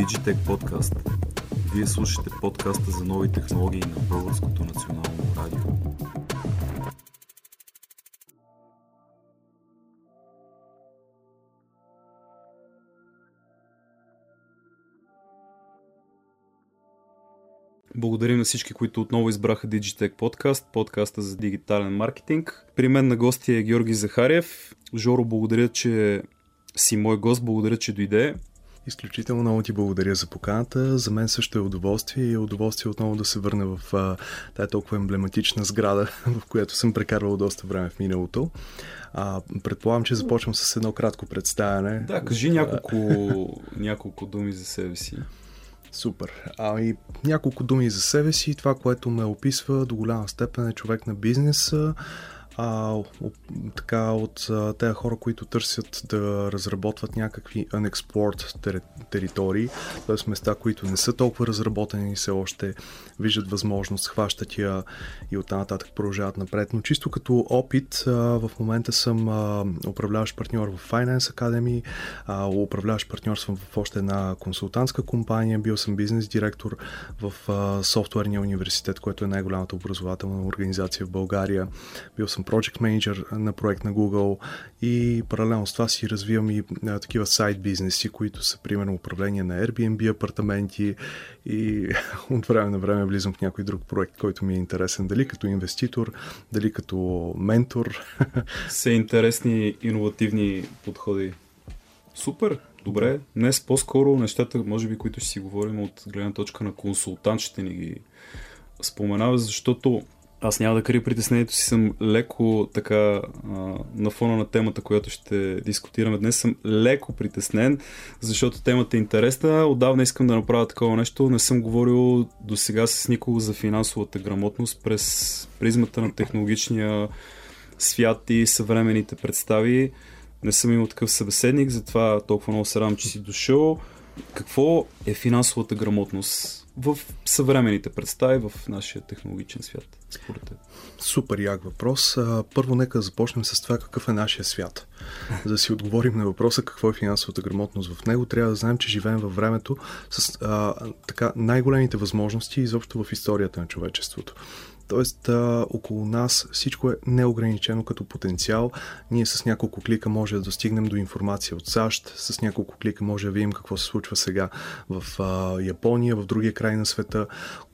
Digitech Podcast. Вие слушате подкаста за нови технологии на Българското национално радио. Благодарим на всички, които отново избраха Digitech Podcast, подкаста за дигитален маркетинг. При мен на гости е Георги Захарев. Жоро, благодаря, че си мой гост, благодаря, че дойде. Изключително много ти благодаря за поканата. За мен също е удоволствие и е удоволствие отново да се върна в а, тая толкова емблематична сграда, в която съм прекарвал доста време в миналото. А, предполагам, че започвам с едно кратко представяне. Да, кажи няколко, няколко думи за себе си. Супер. А и няколко думи за себе си. Това, което ме описва до голяма степен е човек на бизнеса, а, така от тези хора, които търсят да разработват някакви unexplored територии, т.е. места, които не са толкова разработени и все още виждат възможност, хващат я и оттам нататък продължават напред. Но чисто като опит, а, в момента съм а, управляващ партньор в Finance Academy, а, управляващ партньор съм в още една консултантска компания, бил съм бизнес директор в а, софтуерния университет, който е най-голямата образователна организация в България. Бил съм project manager на проект на Google и паралелно с това си развивам и а, такива сайт бизнеси, които са примерно управление на Airbnb апартаменти и от време на време влизам в някой друг проект, който ми е интересен, дали като инвеститор, дали като ментор. Все интересни, иновативни подходи. Супер, добре. Днес по-скоро нещата, може би, които ще си говорим от гледна точка на консултант, ще ни ги споменава, защото аз няма да крия притеснението си, съм леко така а, на фона на темата, която ще дискутираме днес, съм леко притеснен, защото темата е интересна. Отдавна искам да направя такова нещо. Не съм говорил до сега с никого за финансовата грамотност през призмата на технологичния свят и съвременните представи. Не съм имал такъв събеседник, затова толкова много се радвам, че си дошъл. Какво е финансовата грамотност? в съвременните представи в нашия технологичен свят, според теб? Супер як въпрос. Първо нека да започнем с това какъв е нашия свят. За да си отговорим на въпроса какво е финансовата грамотност в него, трябва да знаем, че живеем във времето с а, така най-големите възможности изобщо в историята на човечеството. Тоест, а, около нас всичко е неограничено като потенциал. Ние с няколко клика може да достигнем до информация от САЩ, с няколко клика може да видим какво се случва сега в а, Япония, в другия край на света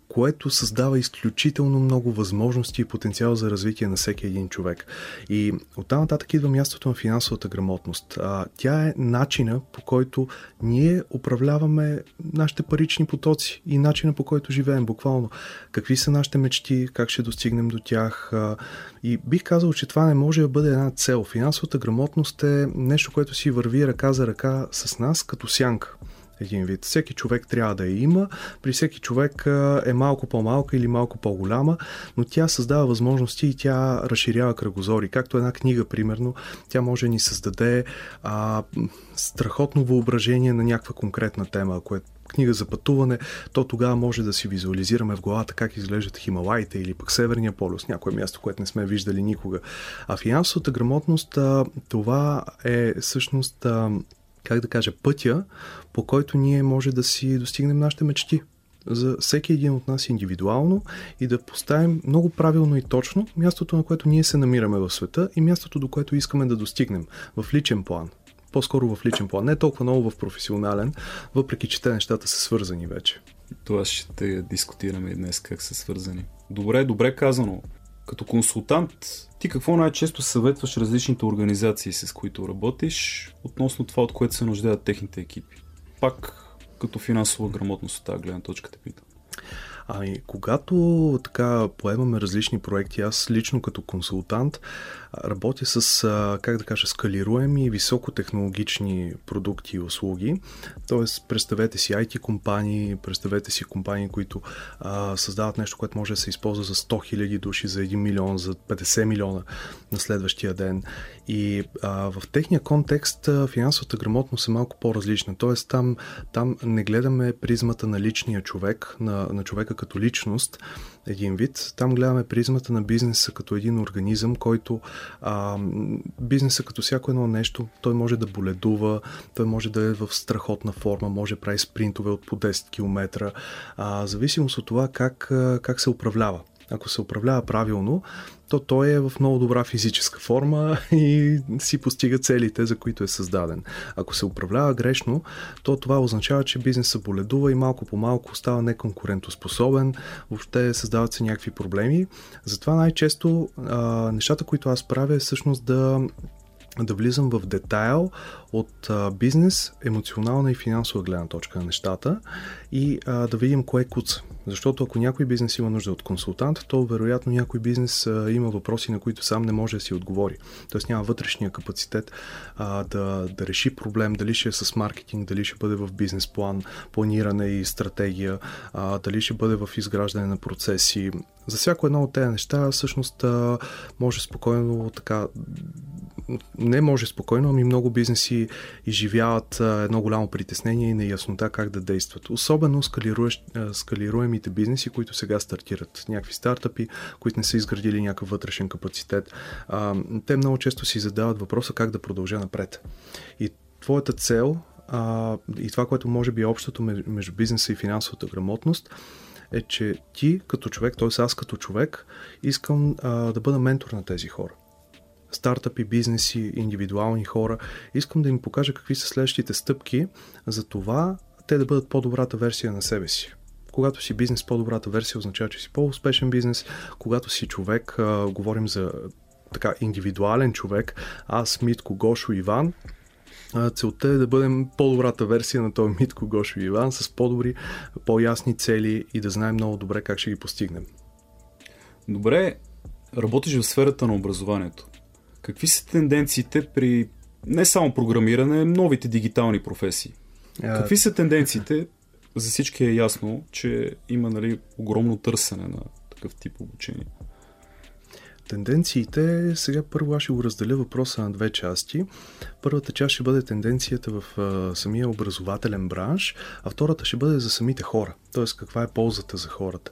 което създава изключително много възможности и потенциал за развитие на всеки един човек. И оттам нататък идва мястото на финансовата грамотност. А, тя е начина по който ние управляваме нашите парични потоци и начина по който живеем буквално. Какви са нашите мечти, как ще достигнем до тях. А, и бих казал, че това не може да бъде една цел. Финансовата грамотност е нещо, което си върви ръка за ръка с нас като сянка един вид. Всеки човек трябва да я има, при всеки човек е малко по-малка или малко по-голяма, но тя създава възможности и тя разширява кръгозори. Както една книга, примерно, тя може да ни създаде а, страхотно въображение на някаква конкретна тема, ако е книга за пътуване, то тогава може да си визуализираме в главата как изглеждат Хималаите или пък Северния полюс, някое място, което не сме виждали никога. А финансовата грамотност, това е всъщност как да кажа, пътя, по който ние може да си достигнем нашите мечти за всеки един от нас индивидуално и да поставим много правилно и точно мястото, на което ние се намираме в света и мястото, до което искаме да достигнем в личен план. По-скоро в личен план, не толкова много в професионален, въпреки че те нещата са свързани вече. Това ще дискутираме и днес как са свързани. Добре, добре казано. Като консултант, ти какво най-често съветваш различните организации, с които работиш, относно това, от което се нуждаят техните екипи? Пак като финансова грамотност от тази гледна точка те питам. Ами, когато така поемаме различни проекти, аз лично като консултант работя с, как да кажа, скалируеми високотехнологични продукти и услуги. Тоест, представете си IT компании, представете си компании, които а, създават нещо, което може да се използва за 100 000 души, за 1 милион, за 50 милиона на следващия ден. И а, в техния контекст финансовата грамотност е малко по-различна. Тоест, там, там не гледаме призмата на личния човек, на, на човека като личност, един вид. Там гледаме призмата на бизнеса като един организъм, който а, бизнеса като всяко едно нещо, той може да боледува, той може да е в страхотна форма, може да прави спринтове от по 10 км, а, зависимост от това как, как се управлява. Ако се управлява правилно, то той е в много добра физическа форма и си постига целите, за които е създаден. Ако се управлява грешно, то това означава, че бизнесът боледува и малко по малко става неконкурентоспособен, въобще създават се някакви проблеми. Затова най-често а, нещата, които аз правя е всъщност да да влизам в детайл от бизнес, емоционална и финансова гледна точка на нещата и да видим кое куца. Защото ако някой бизнес има нужда от консултант, то вероятно някой бизнес има въпроси, на които сам не може да си отговори. Тоест няма вътрешния капацитет да, да реши проблем, дали ще е с маркетинг, дали ще бъде в бизнес план, планиране и стратегия, дали ще бъде в изграждане на процеси. За всяко едно от тези неща всъщност може спокойно така не може спокойно, ами много бизнеси изживяват едно голямо притеснение и неяснота как да действат. Особено скалируемите бизнеси, които сега стартират. Някакви стартъпи, които не са изградили някакъв вътрешен капацитет. Те много често си задават въпроса как да продължа напред. И твоята цел и това, което може би е общото между бизнеса и финансовата грамотност, е, че ти като човек, т.е. аз като човек, искам а, да бъда ментор на тези хора стартъпи, бизнеси, индивидуални хора. Искам да им покажа какви са следващите стъпки за това те да бъдат по-добрата версия на себе си. Когато си бизнес, по-добрата версия означава, че си по-успешен бизнес. Когато си човек, а, говорим за така индивидуален човек, аз, Митко, Гошо, Иван, Целта е да бъдем по-добрата версия на този Митко, Гошо и Иван с по-добри, по-ясни цели и да знаем много добре как ще ги постигнем. Добре, работиш в сферата на образованието. Какви са тенденциите при не само програмиране, новите дигитални професии? А... Какви са тенденциите? За всички е ясно, че има нали, огромно търсене на такъв тип обучение. Тенденциите, сега първо аз ще го разделя въпроса на две части. Първата част ще бъде тенденцията в а, самия образователен бранш, а втората ще бъде за самите хора, т.е. каква е ползата за хората.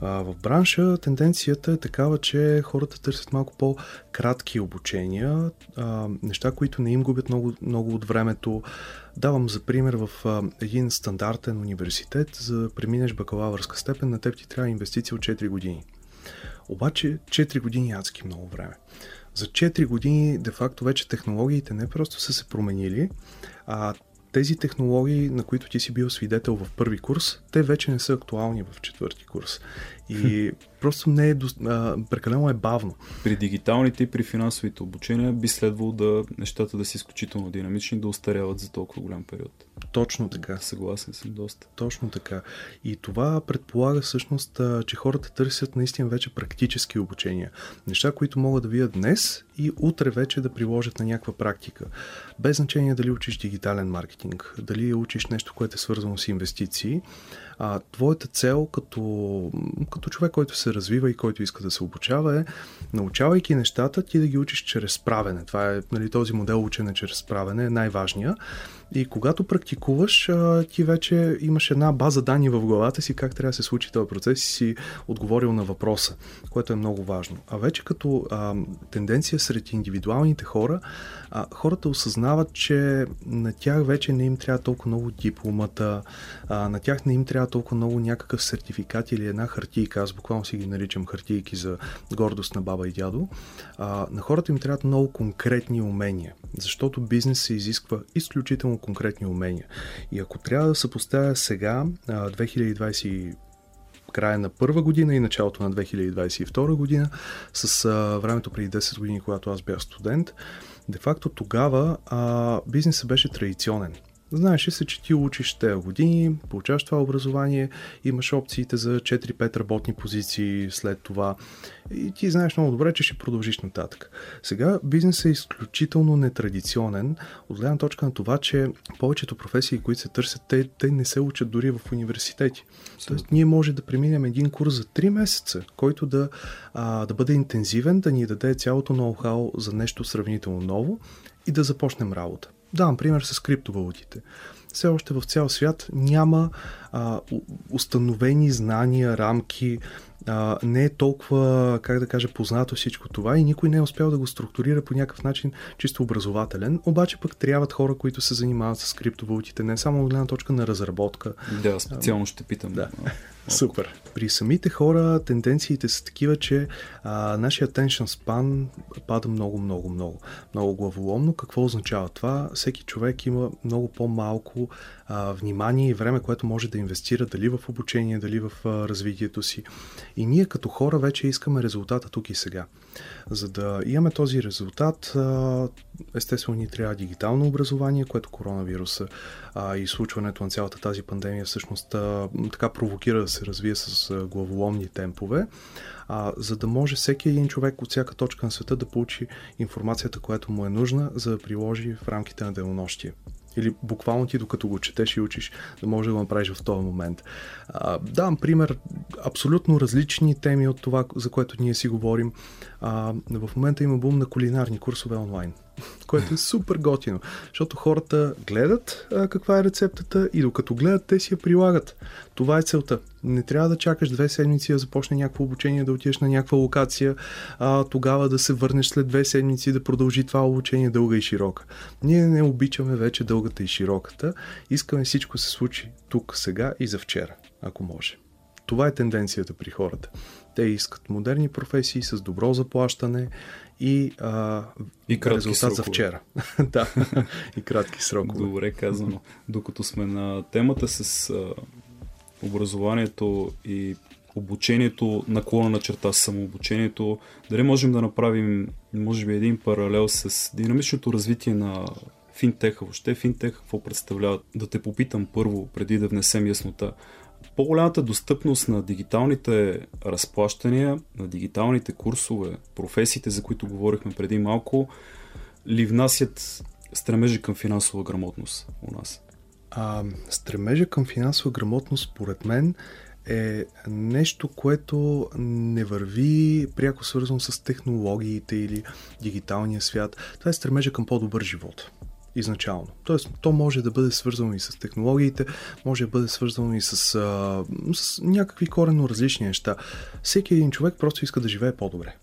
А, в бранша тенденцията е такава, че хората търсят малко по-кратки обучения, а, неща, които не им губят много, много от времето. Давам за пример в а, един стандартен университет, за да преминеш бакалавърска степен, на теб ти трябва инвестиция от 4 години. Обаче 4 години е адски много време. За 4 години, де-факто, вече технологиите не просто са се променили, а тези технологии, на които ти си бил свидетел в първи курс, те вече не са актуални в четвърти курс. И просто не е до... а, прекалено е бавно. При дигиталните и при финансовите обучения би следвало да нещата да са изключително динамични, да устаряват за толкова голям период. Точно така. Съгласен съм доста. Точно така. И това предполага всъщност, че хората търсят наистина вече практически обучения. Неща, които могат да видят днес и утре вече да приложат на някаква практика. Без значение дали учиш дигитален маркетинг, дали учиш нещо, което е свързано с инвестиции, а, твоята цел като, като човек, който се развива и който иска да се обучава е, научавайки нещата, ти да ги учиш чрез правене. Това е нали, този модел учене чрез правене е най-важния. И когато практикуваш, ти вече имаш една база данни в главата си как трябва да се случи този процес и си отговорил на въпроса, което е много важно. А вече като а, тенденция сред индивидуалните хора, а, хората осъзнават, че на тях вече не им трябва толкова много дипломата, а, на тях не им трябва толкова много някакъв сертификат или една хартийка, аз буквално си ги наричам хартийки за гордост на баба и дядо. А, на хората им трябват много конкретни умения, защото бизнес се изисква изключително конкретни умения. И ако трябва да съпоставя сега, 2020 края на първа година и началото на 2022 година с а, времето преди 10 години, когато аз бях студент, де-факто тогава а, бизнесът беше традиционен. Знаеш ли се, че ти учиш тези години, получаваш това образование, имаш опциите за 4-5 работни позиции след това и ти знаеш много добре, че ще продължиш нататък. Сега бизнесът е изключително нетрадиционен от гледна точка на това, че повечето професии, които се търсят, те, те не се учат дори в университети. Тоест, ние може да преминем един курс за 3 месеца, който да, а, да бъде интензивен, да ни даде цялото ноу-хау за нещо сравнително ново и да започнем работа. Давам пример с криптовалутите. Все още в цял свят няма а, установени знания, рамки, а, не е толкова, как да кажа, познато всичко това и никой не е успял да го структурира по някакъв начин чисто образователен. Обаче пък трябват хора, които се занимават с криптовалутите, не само от гледна точка на разработка. Да, специално ще питам. Да. Супер. При самите хора тенденциите са такива, че а, нашия attention span пада много, много, много. Много главоломно. Какво означава това? Всеки човек има много по-малко а, внимание и време, което може да инвестира дали в обучение, дали в а, развитието си. И ние като хора вече искаме резултата тук и сега. За да имаме този резултат, естествено ни трябва дигитално образование, което коронавируса и случването на цялата тази пандемия всъщност така провокира да се развие с главоломни темпове, за да може всеки един човек от всяка точка на света да получи информацията, която му е нужна, за да приложи в рамките на денонощие. Или буквално ти, докато го четеш и учиш, да можеш да го направиш в този момент. А, давам пример, абсолютно различни теми от това, за което ние си говорим. А, в момента има бум на кулинарни курсове онлайн което е супер готино, защото хората гледат а, каква е рецептата и докато гледат, те си я прилагат. Това е целта. Не трябва да чакаш две седмици да започне някакво обучение, да отидеш на някаква локация, а тогава да се върнеш след две седмици да продължи това обучение дълга и широка. Ние не обичаме вече дългата и широката. Искаме всичко се случи тук, сега и за вчера, ако може. Това е тенденцията при хората. Те искат модерни професии с добро заплащане и, а, и кратки резултат срокове. за вчера. да, и кратки срокове. Добре казано. Докато сме на темата с а, образованието и обучението, наклона на черта самообучението, дали можем да направим, може би, един паралел с динамичното развитие на финтеха. Въобще финтех какво представлява? Да те попитам първо, преди да внесем яснота по-голямата достъпност на дигиталните разплащания, на дигиталните курсове, професиите, за които говорихме преди малко, ли внасят стремежи към финансова грамотност у нас? А, стремежа към финансова грамотност, според мен, е нещо, което не върви пряко свързано с технологиите или дигиталния свят. Това е стремежа към по-добър живот изначално. Тоест, то може да бъде свързано и с технологиите, може да бъде свързано и с, а, с някакви коренно различни неща. Всеки един човек просто иска да живее по-добре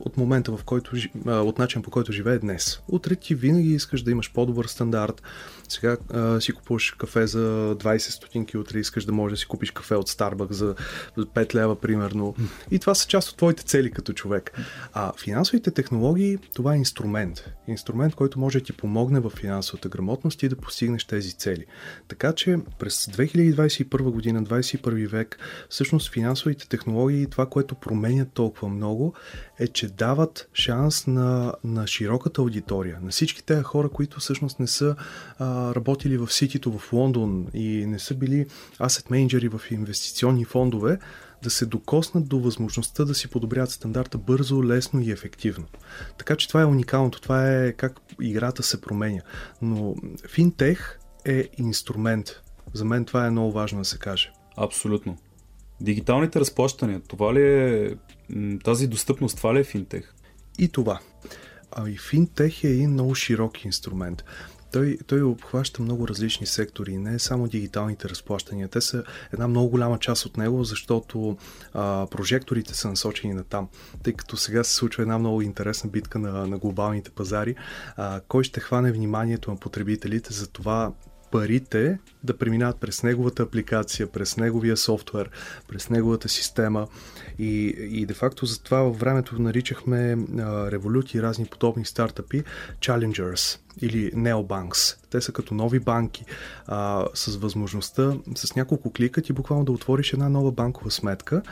от момента, в който, от начин по който живее днес. Утре ти винаги искаш да имаш по-добър стандарт. Сега а, си купуваш кафе за 20 стотинки, утре искаш да можеш да си купиш кафе от Starbucks за 5 лева, примерно. И това са част от твоите цели като човек. А финансовите технологии, това е инструмент. Инструмент, който може да ти помогне в финансовата грамотност и да постигнеш тези цели. Така че през 2021 година, 21 век, всъщност финансовите технологии, това, което променят толкова много, е, че дават шанс на, на широката аудитория, на всички тези хора, които всъщност не са а, работили в Ситито в Лондон и не са били асет менеджери в инвестиционни фондове, да се докоснат до възможността да си подобрят стандарта бързо, лесно и ефективно. Така че това е уникалното, това е как играта се променя. Но финтех е инструмент. За мен това е много важно да се каже. Абсолютно. Дигиталните разплащания, това ли е тази достъпност, това ли е финтех? И това. А и финтех е един много широк инструмент. Той, той обхваща много различни сектори, не само дигиталните разплащания. Те са една много голяма част от него, защото а, прожекторите са насочени на там. Тъй като сега се случва една много интересна битка на, на глобалните пазари, а, кой ще хване вниманието на потребителите за това парите да преминават през неговата апликация, през неговия софтуер, през неговата система. И, и де-факто за това във времето наричахме а, революти и разни подобни стартъпи challengers или neobanks. Те са като нови банки а, с възможността с няколко клика ти буквално да отвориш една нова банкова сметка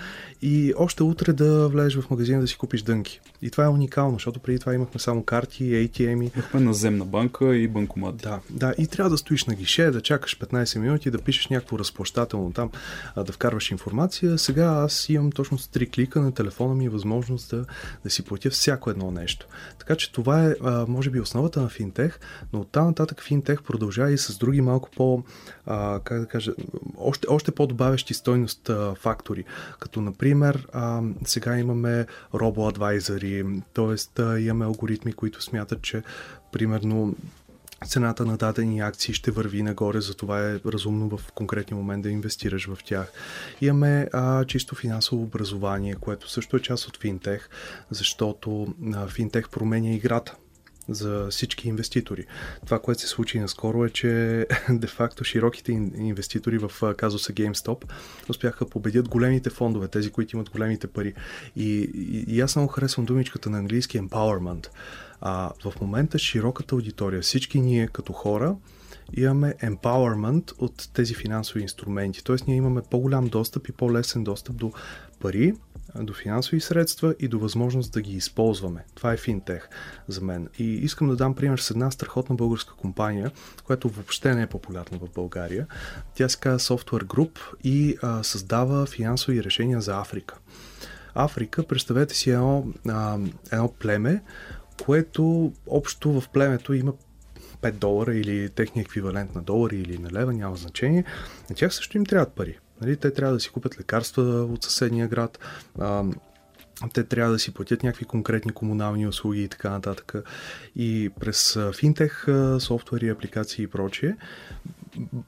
и още утре да влезеш в магазина да си купиш дънки. И това е уникално, защото преди това имахме само карти, ATM-и. Имахме наземна банка и банкомат. Да, да, и трябва да стоиш на гише, да чакаш 15 минути, да пишеш някакво разплащателно там, а, да вкарваш информация. Сега аз имам точно с три клика на телефона ми възможност да, да си платя всяко едно нещо. Така че това е, а, може би, основата на финтех, но оттам нататък финтех продължава и с други малко по, а, как да кажа, още, още по-добавящи стойност а, фактори. Като, например, а, сега имаме робо-адвайзери, т.е. имаме алгоритми, които смятат, че примерно цената на дадени акции ще върви нагоре, затова е разумно в конкретния момент да инвестираш в тях. Имаме а, чисто финансово образование, което също е част от финтех, защото а, финтех променя играта за всички инвеститори. Това, което се случи наскоро е, че де-факто широките инвеститори в казуса GameStop успяха победят големите фондове, тези, които имат големите пари. И, и, и аз много харесвам думичката на английски empowerment. А, в момента широката аудитория, всички ние като хора, имаме empowerment от тези финансови инструменти. Тоест ние имаме по-голям достъп и по-лесен достъп до пари, до финансови средства и до възможност да ги използваме. Това е финтех за мен. И искам да дам пример с една страхотна българска компания, която въобще не е популярна в България. Тя се казва Software Group и а, създава финансови решения за Африка. Африка, представете си едно, а, едно племе, което общо в племето има 5 долара или техния еквивалент на долари или на лева, няма значение. На тях също им трябват пари. Нали? Те трябва да си купят лекарства от съседния град, а, те трябва да си платят някакви конкретни комунални услуги и така нататък. И през финтех, софтуери, апликации и прочие,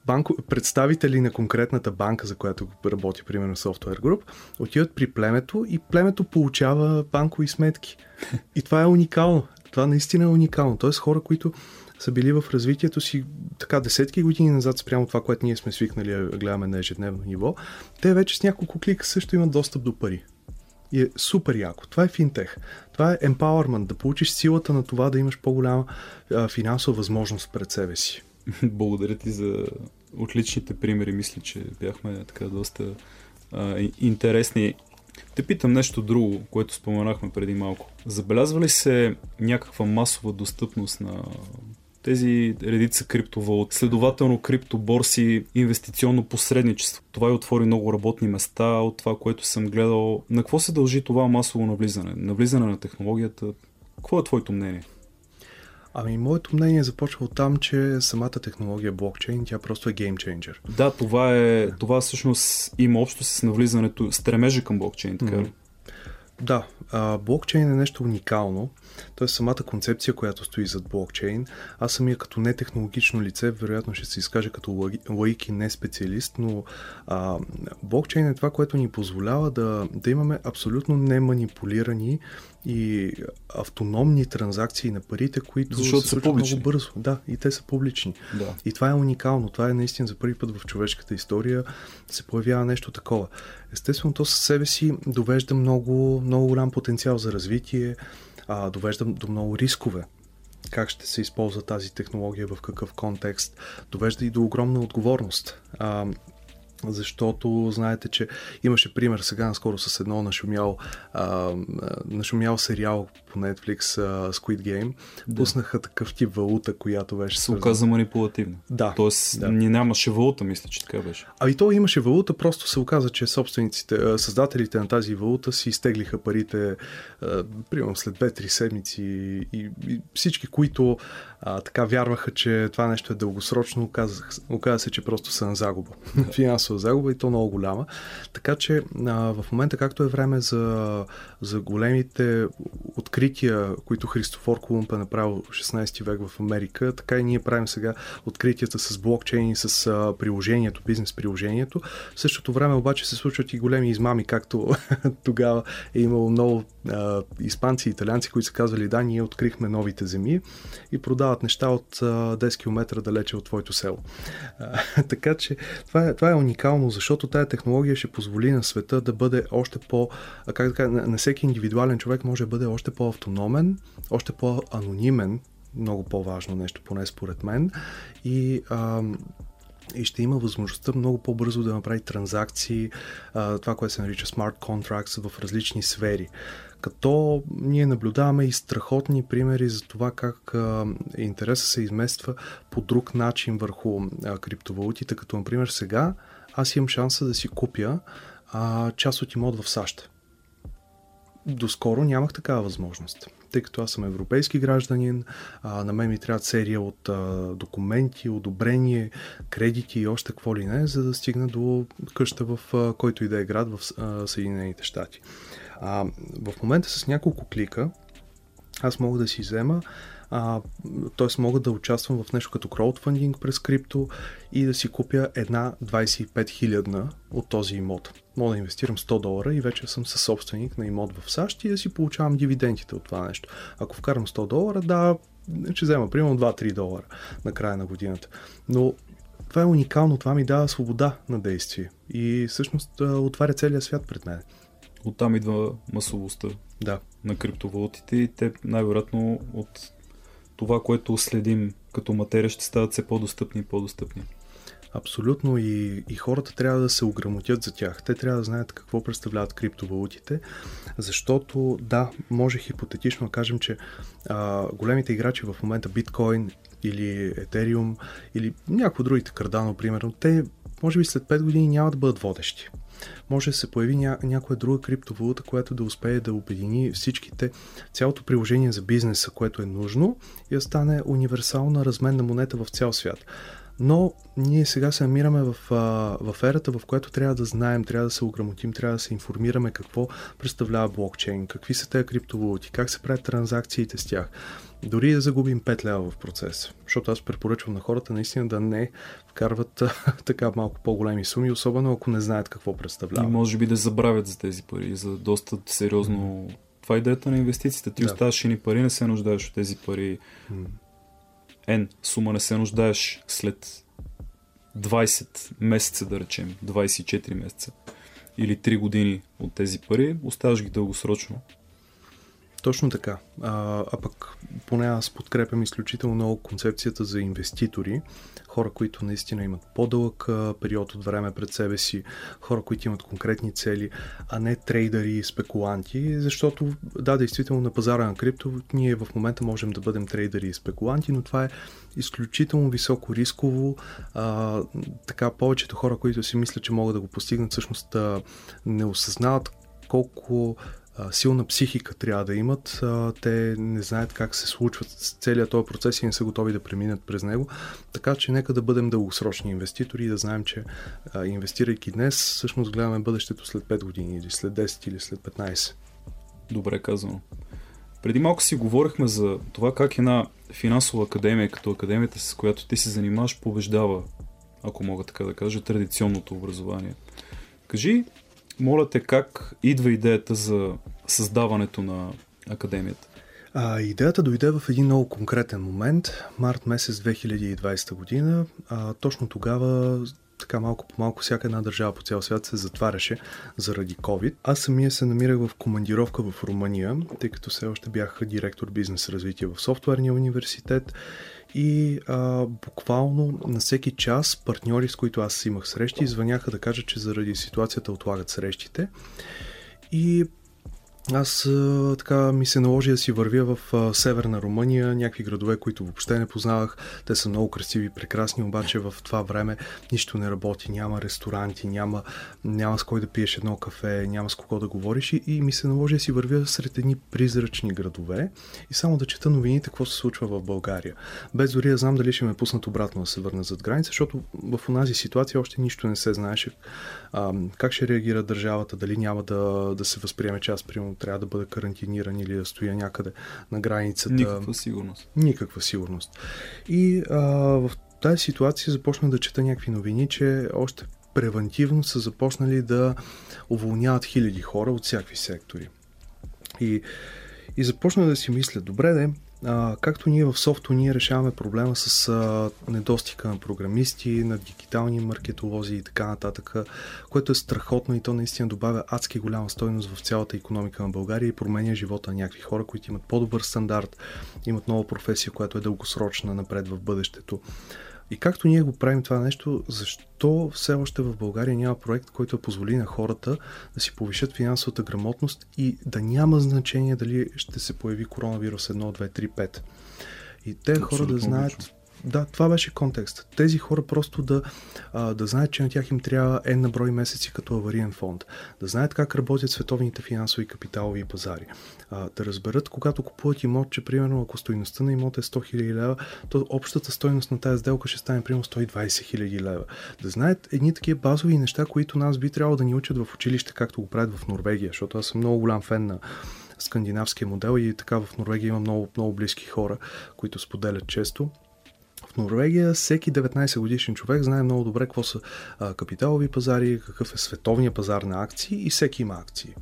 банко, представители на конкретната банка, за която работи, примерно Software Group, отиват при племето и племето получава банкови сметки. И това е уникално. Това наистина е уникално. Тоест хора, които са били в развитието си така десетки години назад спрямо това, което ние сме свикнали да гледаме на ежедневно ниво, те вече с няколко клика също имат достъп до пари. И е супер яко. Това е финтех. Това е empowerment, да получиш силата на това да имаш по-голяма а, финансова възможност пред себе си. Благодаря ти за отличните примери. Мисля, че бяхме така доста а, интересни. Те питам нещо друго, което споменахме преди малко. Забелязва ли се някаква масова достъпност на тези редица криптовалути. Следователно криптоборси, инвестиционно посредничество. Това и отвори много работни места от това, което съм гледал. На какво се дължи това масово навлизане? Навлизане на технологията? Какво е твоето мнение? Ами, моето мнение започва от там, че самата технология блокчейн, тя просто е геймчейнджер. Да, това е, това всъщност има общо с навлизането, стремежа към блокчейн, така mm-hmm. Да, блокчейн е нещо уникално. Т.е. самата концепция, която стои зад блокчейн. Аз самия като нетехнологично лице, вероятно ще се изкаже като лаик и не специалист, но а, блокчейн е това, което ни позволява да, да имаме абсолютно неманипулирани и автономни транзакции на парите, които Защото се са много бързо. Да, и те са публични. Да. И това е уникално. Това е наистина за първи път в човешката история се появява нещо такова. Естествено, то със себе си довежда много, много голям потенциал за развитие, а, довежда до много рискове как ще се използва тази технология, в какъв контекст, довежда и до огромна отговорност. А, защото знаете, че имаше пример сега наскоро с едно нашумял, а, нашумял сериал по Netflix а, Squid Game. Да. Пуснаха такъв тип валута, която беше. Се оказа манипулативна. Да. Тоест, да. ни нямаше валута, мисля, че така беше. А и то имаше валута, просто се оказа, че собствениците, създателите на тази валута си изтеглиха парите, а, примерно след 2-3 седмици и, и всички, които а, така вярваха, че това нещо е дългосрочно, оказа, оказа се, че просто са на загуба. Финансова загуба и то много голяма. Така че а, в момента, както е време за, за големите открития, които Христофор Колумб е направил 16 век в Америка, така и ние правим сега откритията с блокчейн и с а, приложението, бизнес приложението. В същото време обаче се случват и големи измами, както тогава е имало много а, испанци и италианци, които са казвали, да, ние открихме новите земи и продават неща от а, 10 км далече от твоето село. Така че това е, това е уникално, защото тая технология ще позволи на света да бъде още по, как да кажа, на всеки индивидуален човек може да бъде още по-автономен, още по-анонимен, много по-важно нещо, поне според мен. И а, и ще има възможността много по-бързо да направи транзакции, това, което се нарича smart contracts в различни сфери. Като ние наблюдаваме и страхотни примери за това как интереса се измества по друг начин върху криптовалутите, като например сега аз имам шанса да си купя част от имот в САЩ. Доскоро нямах такава възможност тъй като аз съм европейски гражданин, а, на мен ми трябва серия от а, документи, одобрение, кредити и още какво ли не, за да стигна до къща в а, който и да е град в а, Съединените щати. А, в момента с няколко клика аз мога да си взема т.е. мога да участвам в нещо като краудфандинг през крипто и да си купя една 25 хилядна от този имот. Мога да инвестирам 100 долара и вече съм със собственик на имот в САЩ и да си получавам дивидендите от това нещо. Ако вкарам 100 долара, да, ще взема примерно 2-3 долара на края на годината. Но това е уникално, това ми дава свобода на действие и всъщност отваря целият свят пред мен. Оттам идва масовостта да. на криптовалутите и те най-вероятно от това, което следим като материя, ще стават все по-достъпни и по-достъпни. Абсолютно и, и хората трябва да се ограмотят за тях. Те трябва да знаят какво представляват криптовалутите, защото да, може хипотетично да кажем, че а, големите играчи в момента биткоин или Ethereum или някои другите кардано, примерно, те може би след 5 години няма да бъдат водещи. Може да се появи ня- някоя друга криптовалута, която да успее да обедини всичките, цялото приложение за бизнеса, което е нужно и да стане универсална разменна монета в цял свят. Но ние сега се намираме в, в ерата, в която трябва да знаем, трябва да се ограмотим, трябва да се информираме какво представлява блокчейн, какви са тези криптовалути, как се правят транзакциите с тях. Дори да загубим 5 лева в процес. Защото аз препоръчвам на хората наистина да не вкарват така малко по-големи суми, особено ако не знаят какво представлява. И може би да забравят за тези пари, за доста сериозно. Mm. Това е идеята на инвестициите. Ти да. оставаш ни пари, не се нуждаеш от тези пари. N сума не се нуждаеш след 20 месеца, да речем, 24 месеца или 3 години от тези пари, оставаш ги дългосрочно точно така. А, а пък поне аз подкрепям изключително много концепцията за инвеститори, хора, които наистина имат по-дълъг период от време пред себе си, хора, които имат конкретни цели, а не трейдери и спекуланти, защото да, действително на пазара на крипто ние в момента можем да бъдем трейдери и спекуланти, но това е изключително високо рисково. А, така повечето хора, които си мислят, че могат да го постигнат, всъщност не осъзнават колко силна психика трябва да имат. Те не знаят как се случват целият този процес и не са готови да преминат през него. Така че нека да бъдем дългосрочни инвеститори и да знаем, че инвестирайки днес, всъщност гледаме бъдещето след 5 години или след 10 или след 15. Добре казано. Преди малко си говорихме за това как една финансова академия, като академията, с която ти се занимаваш, побеждава, ако мога така да кажа, традиционното образование. Кажи, моля те, как идва идеята за създаването на академията? А, идеята дойде в един много конкретен момент, март месец 2020 година. А, точно тогава така малко по малко всяка една държава по цял свят се затваряше заради COVID. Аз самия се намирах в командировка в Румъния, тъй като все още бях директор бизнес развитие в софтуерния университет и а, буквално на всеки час партньори, с които аз имах срещи, звъняха да кажат, че заради ситуацията отлагат срещите. И аз така ми се наложи да си вървя в северна Румъния, някакви градове, които въобще не познавах. Те са много красиви, прекрасни, обаче в това време нищо не работи, няма ресторанти, няма, няма с кой да пиеш едно кафе, няма с кого да говориш и, и ми се наложи да си вървя сред едни призрачни градове и само да чета новините какво се случва в България. Без дори да знам дали ще ме пуснат обратно да се върна зад граница, защото в онази ситуация още нищо не се знаеше как ще реагира държавата, дали няма да, да се възприеме, че аз примерно трябва да бъда карантиниран или да стоя някъде на границата. Никаква сигурност. Никаква сигурност. И а, в тази ситуация започна да чета някакви новини, че още превентивно са започнали да уволняват хиляди хора от всякакви сектори. И, и започна да си мисля, добре де, а, както ние в софто ние решаваме проблема с а, недостига на програмисти, на дигитални маркетолози и така нататък, което е страхотно и то наистина добавя адски голяма стойност в цялата економика на България и променя живота на някакви хора, които имат по-добър стандарт, имат нова професия, която е дългосрочна напред в бъдещето. И както ние го правим това нещо, защо все още в България няма проект, който позволи на хората да си повишат финансовата грамотност и да няма значение дали ще се появи коронавирус 1, 2, 3, 5. И те хора да знаят да, това беше контекст. Тези хора просто да, а, да знаят, че на тях им трябва N на брой месеци като авариен фонд. Да знаят как работят световните финансови капиталови пазари. А, да разберат, когато купуват имот, че примерно ако стоиността на имот е 100 000 лева, то общата стоеност на тази сделка ще стане примерно 120 000 лева. Да знаят едни такива базови неща, които нас би трябвало да ни учат в училище, както го правят в Норвегия, защото аз съм много голям фен на скандинавския модел и така в Норвегия има много, много близки хора, които споделят често. В Норвегия всеки 19 годишен човек знае много добре какво са капиталови пазари, какъв е световния пазар на акции и всеки има акции.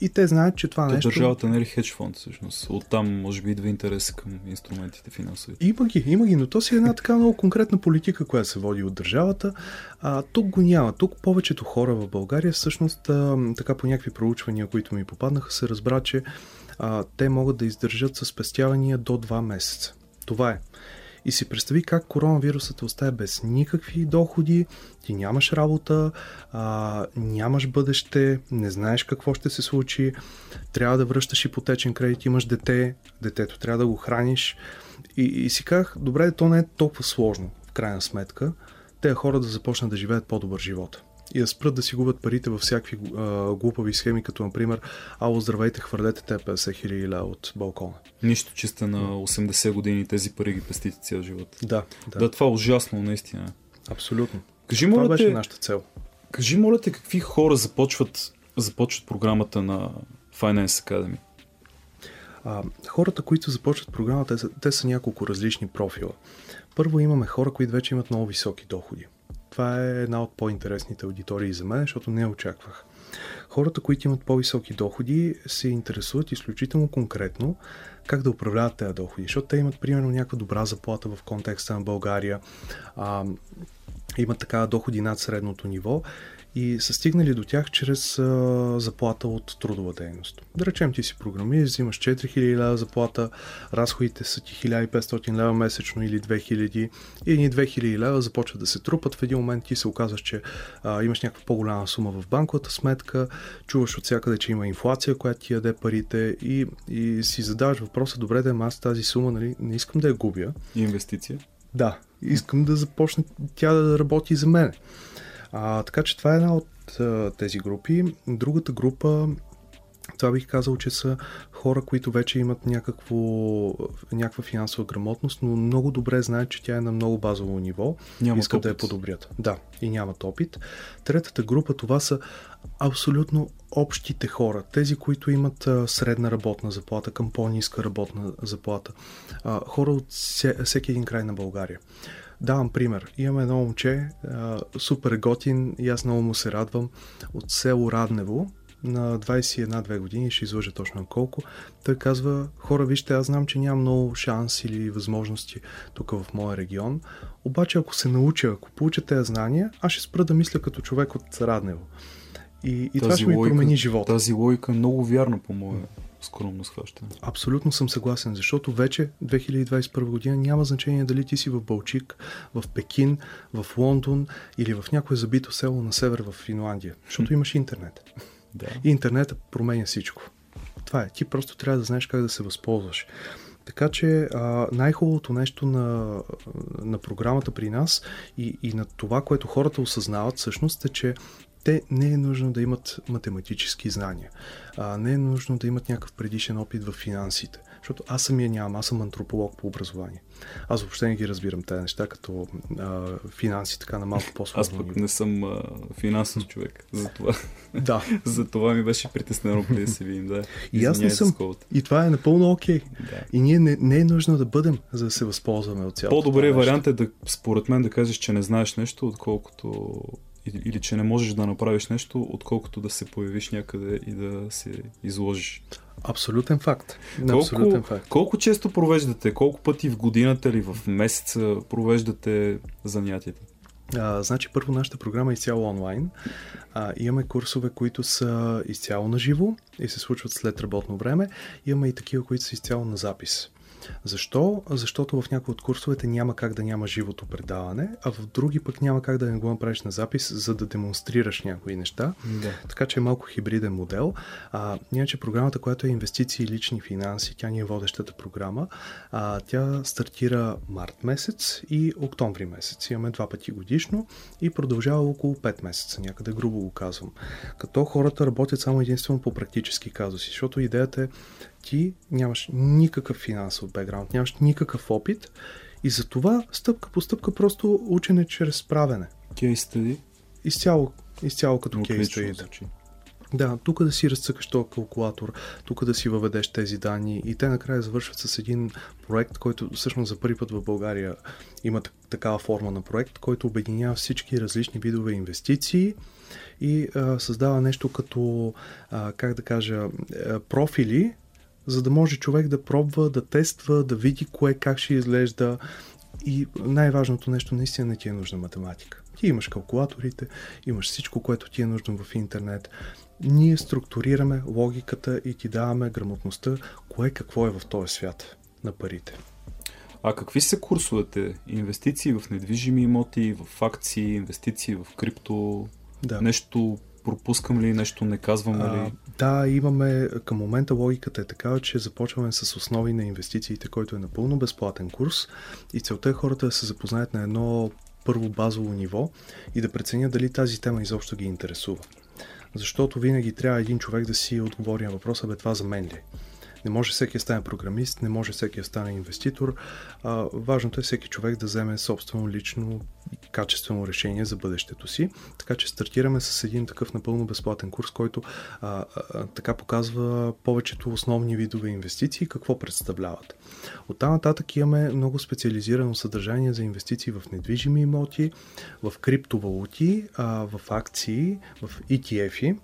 И те знаят, че това То нещо... Държавата не е ли хедж фонд всъщност? Оттам може би идва интерес към инструментите финансови. Има ги, има ги, но то си е една така много конкретна политика, която се води от държавата. А, тук го няма. Тук повечето хора в България всъщност а, така по някакви проучвания, които ми попаднаха, се разбра, че а, те могат да издържат с спестявания до 2 месеца. Това е. И си представи как коронавирусът оставя без никакви доходи, ти нямаш работа, а, нямаш бъдеще, не знаеш какво ще се случи, трябва да връщаш ипотечен кредит, имаш дете, детето трябва да го храниш. И, и си казах, добре, то не е толкова сложно, в крайна сметка, те хора да започнат да живеят по-добър живот и да спрат да си губят парите във всякакви а, глупави схеми, като например, ало здравейте, хвърлете те 50 хиляди ля от балкона. Нищо, че сте на 80 години тези пари ги пестите цял живот. Да, да. Да, това е ужасно, наистина. Абсолютно. Кажи, това моля беше те, нашата цел. Кажи, моля те, какви хора започват, започват програмата на Finance Academy? А, хората, които започват програмата, те са, те са няколко различни профила. Първо имаме хора, които вече имат много високи доходи. Това е една от по-интересните аудитории за мен, защото не очаквах. Хората, които имат по-високи доходи, се интересуват изключително конкретно как да управляват тези доходи, защото те имат примерно някаква добра заплата в контекста на България, а, имат така доходи над средното ниво и са стигнали до тях чрез а, заплата от трудова дейност. Да речем, ти си програмист, взимаш 4000 лева заплата, разходите са ти 1500 лева месечно или 2000 и едни 2000 лева започват да се трупат. В един момент ти се оказваш, че а, имаш някаква по-голяма сума в банковата сметка, чуваш от всякъде, че има инфлация, която ти яде парите и, и си задаваш въпроса, добре да аз тази сума нали, не искам да я губя. Инвестиция? Да, искам да започне тя да работи за мен. А, така че това е една от а, тези групи. Другата група, това бих казал, че са хора, които вече имат някакво, някаква финансова грамотност, но много добре знаят, че тя е на много базово ниво. Нямат искат опит. да я подобрят. Да, и нямат опит. Третата група, това са абсолютно общите хора. Тези, които имат а, средна работна заплата към по-ниска работна заплата. А, хора от все, всеки един край на България. Давам пример. Имаме едно момче, а, супер готин и аз много му се радвам, от село Раднево, на 21-2 години, ще излъжа точно колко. Той казва, хора, вижте, аз знам, че нямам много шанс или възможности тук в моя регион, обаче ако се науча, ако получа тези знания, аз ще спра да мисля като човек от Раднево. И, и това ще ми промени живота. Тази логика е много вярна по мое скромно схващане. Абсолютно съм съгласен, защото вече 2021 година няма значение дали ти си в Балчик, в Пекин, в Лондон или в някое забито село на север в Финландия, защото имаш интернет. Да. И интернетът променя всичко. Това е. Ти просто трябва да знаеш как да се възползваш. Така че а, най-хубавото нещо на, на програмата при нас и, и на това, което хората осъзнават всъщност е, че те не е нужно да имат математически знания. А, не е нужно да имат някакъв предишен опит в финансите. Защото аз самия нямам, аз съм антрополог по образование. Аз въобще не ги разбирам тези неща, като а, финанси, така на малко по-сложно. Аз пък не съм а, финансов човек, затова. Да. затова ми беше притеснено преди да се видим, да. И аз не съм. И това е напълно окей. Okay. Да. И ние не, не е нужно да бъдем, за да се възползваме от цялото нещо. вариант е да, според мен, да кажеш, че не знаеш нещо, отколкото или, или че не можеш да направиш нещо, отколкото да се появиш някъде и да се изложиш. Абсолютен факт. Колко, Абсолютен факт. колко често провеждате? Колко пъти в годината или в месеца провеждате занятията? А, значи първо нашата програма е изцяло онлайн. А, имаме курсове, които са изцяло на живо и се случват след работно време. Имаме и такива, които са изцяло на запис. Защо? Защото в някои от курсовете няма как да няма живото предаване, а в други пък няма как да не го направиш на запис, за да демонстрираш някои неща. Да. Така че е малко хибриден модел. А, иначе програмата, която е инвестиции и лични финанси, тя ни е водещата програма. А, тя стартира март месец и октомври месец. Имаме два пъти годишно и продължава около 5 месеца, някъде грубо го казвам. Като хората работят само единствено по практически казуси, защото идеята е ти нямаш никакъв финансов бекграунд, нямаш никакъв опит и за това стъпка по стъпка просто учене чрез правене. Кейс стади? Изцяло, изцяло като кейс звучи. Да, тук да си разцъкаш този калкулатор, тук да си въведеш тези данни и те накрая завършват с един проект, който всъщност за първи път в България има такава форма на проект, който обединява всички различни видове инвестиции и а, създава нещо като, а, как да кажа, профили, за да може човек да пробва, да тества, да види кое как ще изглежда. И най-важното нещо, наистина не ти е нужна математика. Ти имаш калкулаторите, имаш всичко, което ти е нужно в интернет. Ние структурираме логиката и ти даваме грамотността, кое какво е в този свят на парите. А какви са курсовете? Инвестиции в недвижими имоти, в акции, инвестиции в крипто? Да. Нещо пропускам ли, нещо не казвам ли? А, да, имаме, към момента логиката е така, че започваме с основи на инвестициите, който е напълно безплатен курс и целта е хората да се запознаят на едно първо базово ниво и да преценят дали тази тема изобщо ги интересува. Защото винаги трябва един човек да си отговори на въпроса, бе това за мен ли? Не може всеки да стане програмист, не може всеки да стане инвеститор. А, важното е всеки човек да вземе собствено лично качествено решение за бъдещето си. Така че стартираме с един такъв напълно безплатен курс, който а, а, така показва повечето основни видове инвестиции, какво представляват. От там нататък имаме много специализирано съдържание за инвестиции в недвижими имоти, в криптовалути, а, в акции, в ETF-и.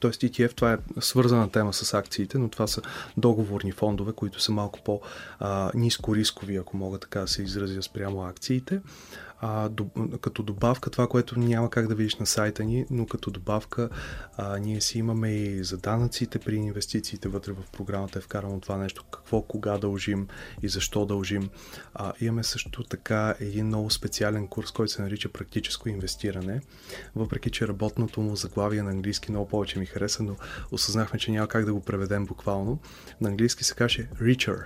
Тоест ETF, това е свързана тема с акциите, но това са договорни фондове, които са малко по-низко рискови, ако мога така да се изразя спрямо акциите а, до, като добавка това, което няма как да видиш на сайта ни, но като добавка а, ние си имаме и за данъците при инвестициите вътре в програмата е вкарано това нещо, какво, кога дължим и защо дължим. А, имаме също така един много специален курс, който се нарича практическо инвестиране, въпреки че работното му заглавие на английски много повече ми хареса, но осъзнахме, че няма как да го преведем буквално. На английски се каже richer,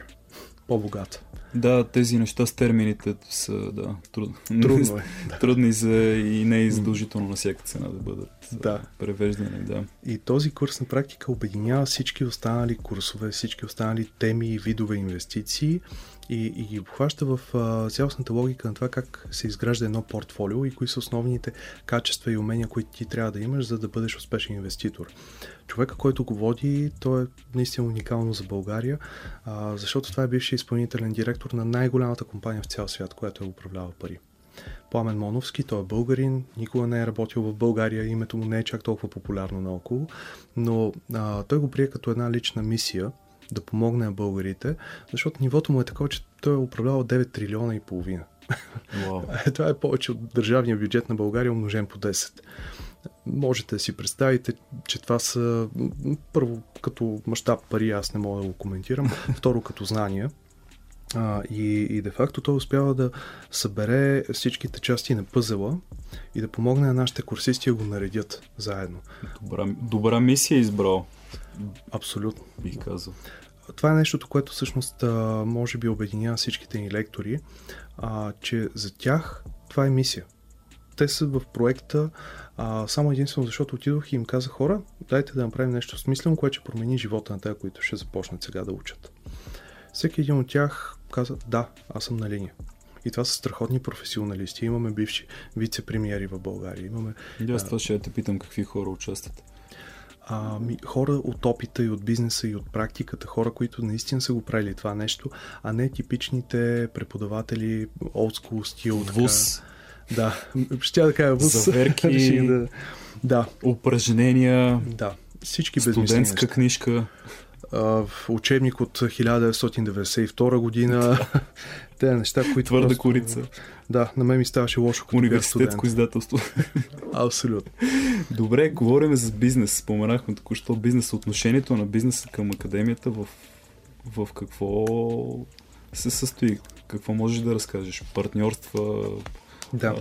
по-богат. Да, тези неща с термините са да, труд... трудно е. Да. трудни за и не е задължително на всяка цена да бъдат да. превеждани. Да. И този курс на практика обединява всички останали курсове, всички останали теми и видове инвестиции и, и ги обхваща в а, цялостната логика на това как се изгражда едно портфолио и кои са основните качества и умения, които ти трябва да имаш, за да бъдеш успешен инвеститор. Човека, който го води, той е наистина уникално за България, а, защото това е бившия изпълнителен директор на най-голямата компания в цял свят, която е управлява пари. Пламен Моновски, той е българин, никога не е работил в България, името му не е чак толкова популярно наоколо, но а, той го прие като една лична мисия да помогне на българите, защото нивото му е такова, че той е управлявал 9 трилиона и половина. Wow. Това е повече от държавния бюджет на България, умножен по 10. Можете да си представите, че това са първо като мащаб пари, аз не мога да го коментирам, второ като знания. А, и, и де-факто той успява да събере всичките части на пъзела и да помогне на нашите курсисти да го наредят заедно. Добра, добра мисия избрал. Абсолютно. Бих казал. Това е нещото, което всъщност може би обединява всичките ни лектори, а, че за тях това е мисия. Те са в проекта а, само единствено защото отидох и им казах хора, дайте да направим нещо смислено, което ще промени живота на тези, които ще започнат сега да учат. Всеки един от тях каза, да, аз съм на линия. И това са страхотни професионалисти. Имаме бивши вице-премиери в България. Имаме, и аз това ще те питам какви хора участват. А, ми, хора от опита и от бизнеса и от практиката, хора, които наистина са го правили това нещо, а не типичните преподаватели олдскул стил. ВУЗ. Да, ще да кажа ВУЗ. Заверки, да, да. упражнения, да. всички студентска книжка учебник от 1992 година. Те неща, които. Твърда просто... корица. Да, на мен ми ставаше лошо. Като Университетско издателство. Абсолютно. Добре, говорим за бизнес. Споменахме току-що бизнес. Отношението на бизнеса към академията в, в какво се състои? Какво можеш да разкажеш? Партньорства, да.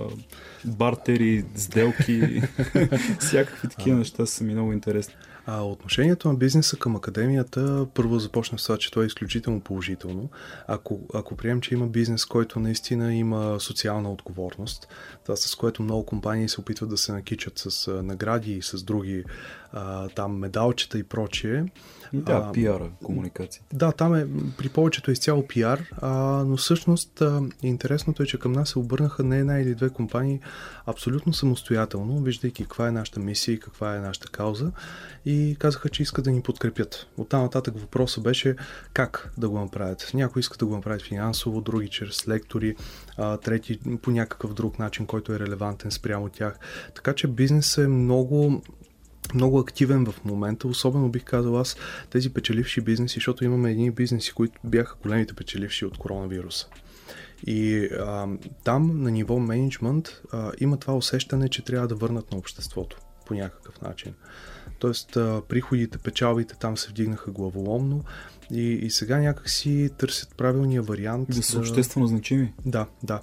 бартери, сделки, всякакви такива неща са ми много интересни. А отношението на бизнеса към академията първо започна с това, че това е изключително положително. Ако, ако прием, че има бизнес, който наистина има социална отговорност, това с което много компании се опитват да се накичат с награди и с други а, там медалчета и прочие, да, пиара, комуникация. Да, там е при повечето е изцяло пиар, а, но всъщност а, интересното е, че към нас се обърнаха не една или две компании абсолютно самостоятелно, виждайки каква е нашата мисия и каква е нашата кауза и казаха, че искат да ни подкрепят. От там нататък въпросът беше как да го направят. Някои искат да го направят финансово, други чрез лектори, а, трети по някакъв друг начин, който е релевантен спрямо тях. Така че бизнесът е много много активен в момента, особено бих казал аз тези печеливши бизнеси, защото имаме едни бизнеси, които бяха големите печеливши от коронавируса. И а, там на ниво менеджмент а, има това усещане, че трябва да върнат на обществото по някакъв начин. Тоест приходите, печалбите там се вдигнаха главоломно и, и сега някак си търсят правилния вариант. Да са да... обществено значими. Да, да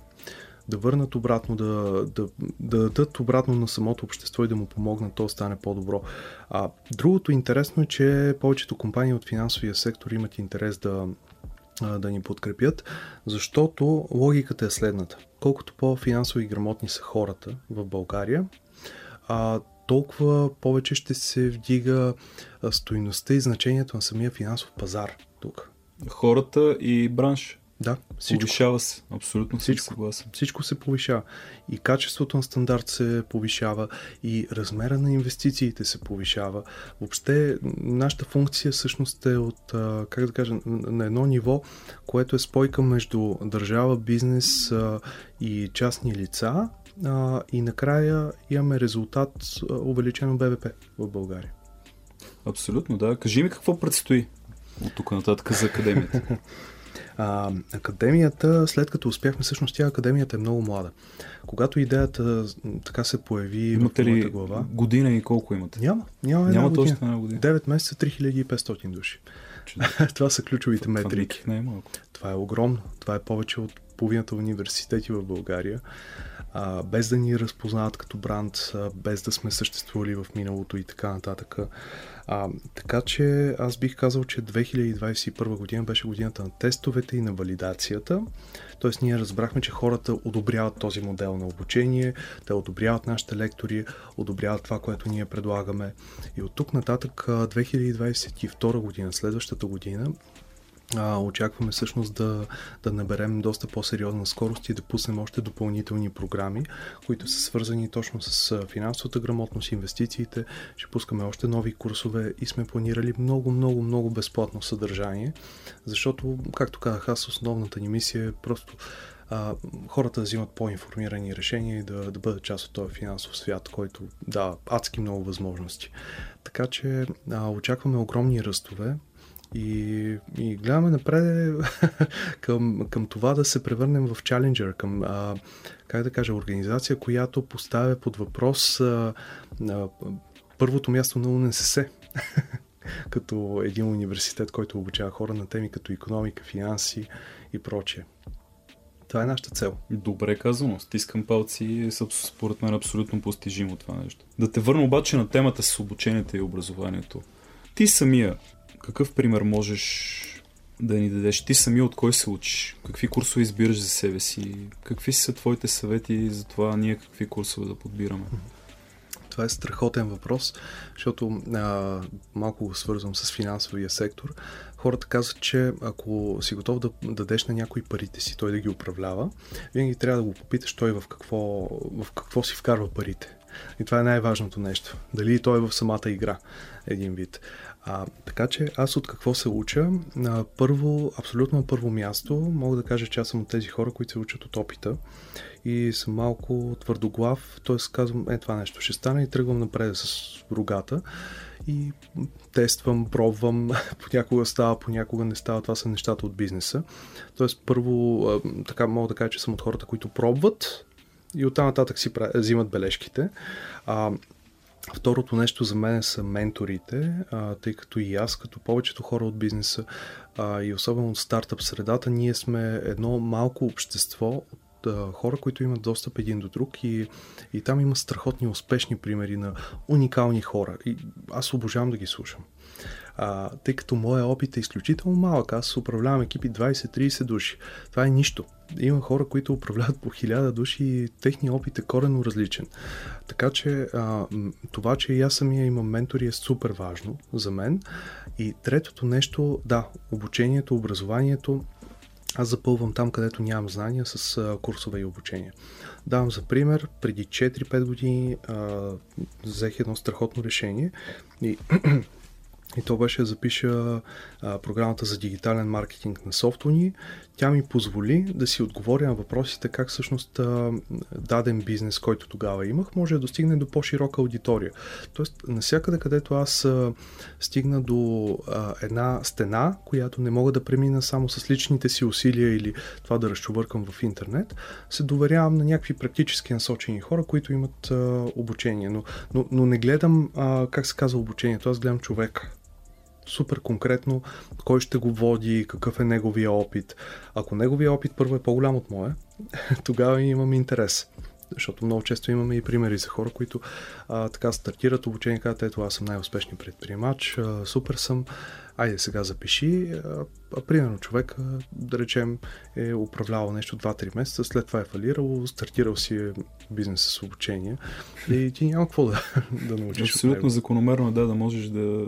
да върнат обратно, да, да, да дадат обратно на самото общество и да му помогнат то стане по-добро. А, другото интересно е, че повечето компании от финансовия сектор имат интерес да, да ни подкрепят, защото логиката е следната. Колкото по-финансово и грамотни са хората в България, а, толкова повече ще се вдига стоиността и значението на самия финансов пазар тук. Хората и бранш. Да, всичко. Повишава се. Абсолютно всичко. Съгласен. Всичко се повишава. И качеството на стандарт се повишава, и размера на инвестициите се повишава. Въобще, нашата функция всъщност е от, как да кажа, на едно ниво, което е спойка между държава, бизнес и частни лица. И накрая имаме резултат увеличено БВП в България. Абсолютно, да. Кажи ми какво предстои от тук нататък за академията. А, академията, след като успяхме, всъщност тя академията е много млада. Когато идеята така се появи имате в моята глава... година и колко имате? Няма, няма няма. Точно една година. 9 месеца, 3500 души. Това са ключовите това, метрики. Това не е малко. Това е огромно. Това е повече от половината университети в България а, без да ни разпознават като бранд, а, без да сме съществували в миналото и така нататък. А, така че аз бих казал, че 2021 година беше годината на тестовете и на валидацията. Тоест ние разбрахме, че хората одобряват този модел на обучение, те одобряват нашите лектори, одобряват това, което ние предлагаме. И от тук нататък 2022 година, следващата година, а, очакваме всъщност да, да наберем доста по-сериозна скорост и да пуснем още допълнителни програми, които са свързани точно с финансовата грамотност, инвестициите. Ще пускаме още нови курсове и сме планирали много, много, много безплатно съдържание, защото, както казах аз, основната ни мисия е просто а, хората да взимат по-информирани решения и да, да бъдат част от този финансов свят, който да, адски много възможности. Така че а, очакваме огромни ръстове. И, и гледаме напред към, към това да се превърнем в Challenger, към, а, как да кажа, организация, която поставя под въпрос а, а, първото място на УНСС. като един университет, който обучава хора на теми като економика, финанси и прочее. Това е нашата цел. Добре казано. Стискам палци. Според мен е абсолютно постижимо това нещо. Да те върна обаче на темата с обучението и образованието. Ти самия какъв пример можеш да ни дадеш? Ти сами от кой се учиш? Какви курсове избираш за себе си? Какви са твоите съвети за това ние какви курсове да подбираме? Това е страхотен въпрос, защото а, малко го свързвам с финансовия сектор. Хората казват, че ако си готов да дадеш на някой парите си, той да ги управлява, винаги трябва да го попиташ той в какво, в какво си вкарва парите. И това е най-важното нещо. Дали той е в самата игра, един вид. А, така че аз от какво се уча? На първо, абсолютно на първо място, мога да кажа, че аз съм от тези хора, които се учат от опита и съм малко твърдоглав, т.е. казвам, е това нещо ще стане и тръгвам напред с рогата и тествам, пробвам, понякога става, понякога не става, това са нещата от бизнеса. Тоест първо, така мога да кажа, че съм от хората, които пробват и оттам нататък си взимат бележките. А, Второто нещо за мен са менторите, а, тъй като и аз, като повечето хора от бизнеса а, и особено от стартъп средата, ние сме едно малко общество а, хора, които имат достъп един до друг и, и там има страхотни успешни примери на уникални хора. И аз обожавам да ги слушам. А, тъй като моя опит е изключително малък, аз управлявам екипи 20-30 души. Това е нищо. Има хора, които управляват по 1000 души и техният опит е коренно различен. Така че а, това, че и аз самия имам ментори е супер важно за мен. И третото нещо, да, обучението, образованието, аз запълвам там, където нямам знания с а, курсове и обучение. Давам за пример, преди 4-5 години а, взех едно страхотно решение и и то беше да запиша а, програмата за дигитален маркетинг на софтуни. Тя ми позволи да си отговоря на въпросите как всъщност а, даден бизнес, който тогава имах, може да достигне до по-широка аудитория. Тоест, насякъде, където аз а, стигна до а, една стена, която не мога да премина само с личните си усилия или това да разчувъркам в интернет, се доверявам на някакви практически насочени хора, които имат а, обучение. Но, но, но не гледам, а, как се казва обучението, аз гледам човека супер конкретно кой ще го води, какъв е неговия опит. Ако неговия опит първо е по-голям от моя, тогава имаме интерес. Защото много често имаме и примери за хора, които а, така стартират обучение, казват, ето аз съм най-успешният предприемач, а, супер съм, айде сега запиши. А, а примерно човек, а, да речем, е управлявал нещо 2-3 месеца, след това е фалирал, стартирал си е бизнес с обучение и ти няма какво да, да научиш. Абсолютно закономерно, да, да можеш да,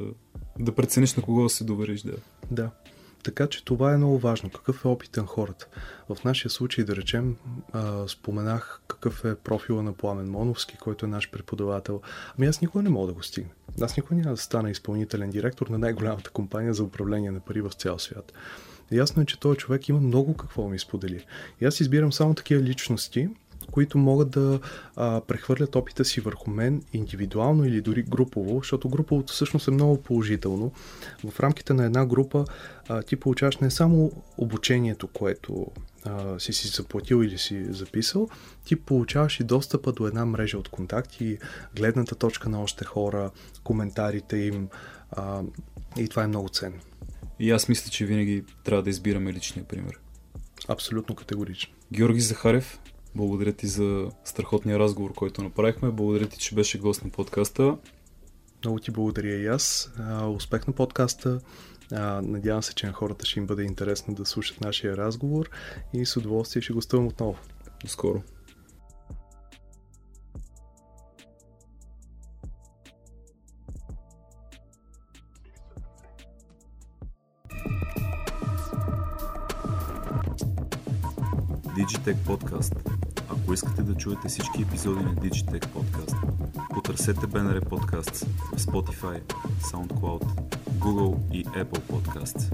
да прецениш на кого да се довериш, да. Да. Така че това е много важно. Какъв е опит на хората? В нашия случай, да речем, споменах какъв е профила на Пламен Моновски, който е наш преподавател. Ами аз никога не мога да го стигна. Аз никога няма да стана изпълнителен директор на най-голямата компания за управление на пари в цял свят. Ясно е, че този човек има много какво ми сподели. И аз избирам само такива личности, които могат да а, прехвърлят опита си върху мен индивидуално или дори групово, защото груповото всъщност е много положително. В рамките на една група а, ти получаваш не само обучението, което а, си си заплатил или си записал, ти получаваш и достъпа до една мрежа от контакти, гледната точка на още хора, коментарите им а, и това е много ценно. И аз мисля, че винаги трябва да избираме личния пример. Абсолютно категорично. Георги Захарев, благодаря ти за страхотния разговор, който направихме. Благодаря ти, че беше гост на подкаста. Много ти благодаря и аз. успех на подкаста. надявам се, че на хората ще им бъде интересно да слушат нашия разговор и с удоволствие ще гостувам отново. До скоро. Digitech Podcast. Ако искате да чуете всички епизоди на Digitech Podcast, потърсете BNR Podcasts в Spotify, SoundCloud, Google и Apple Podcasts.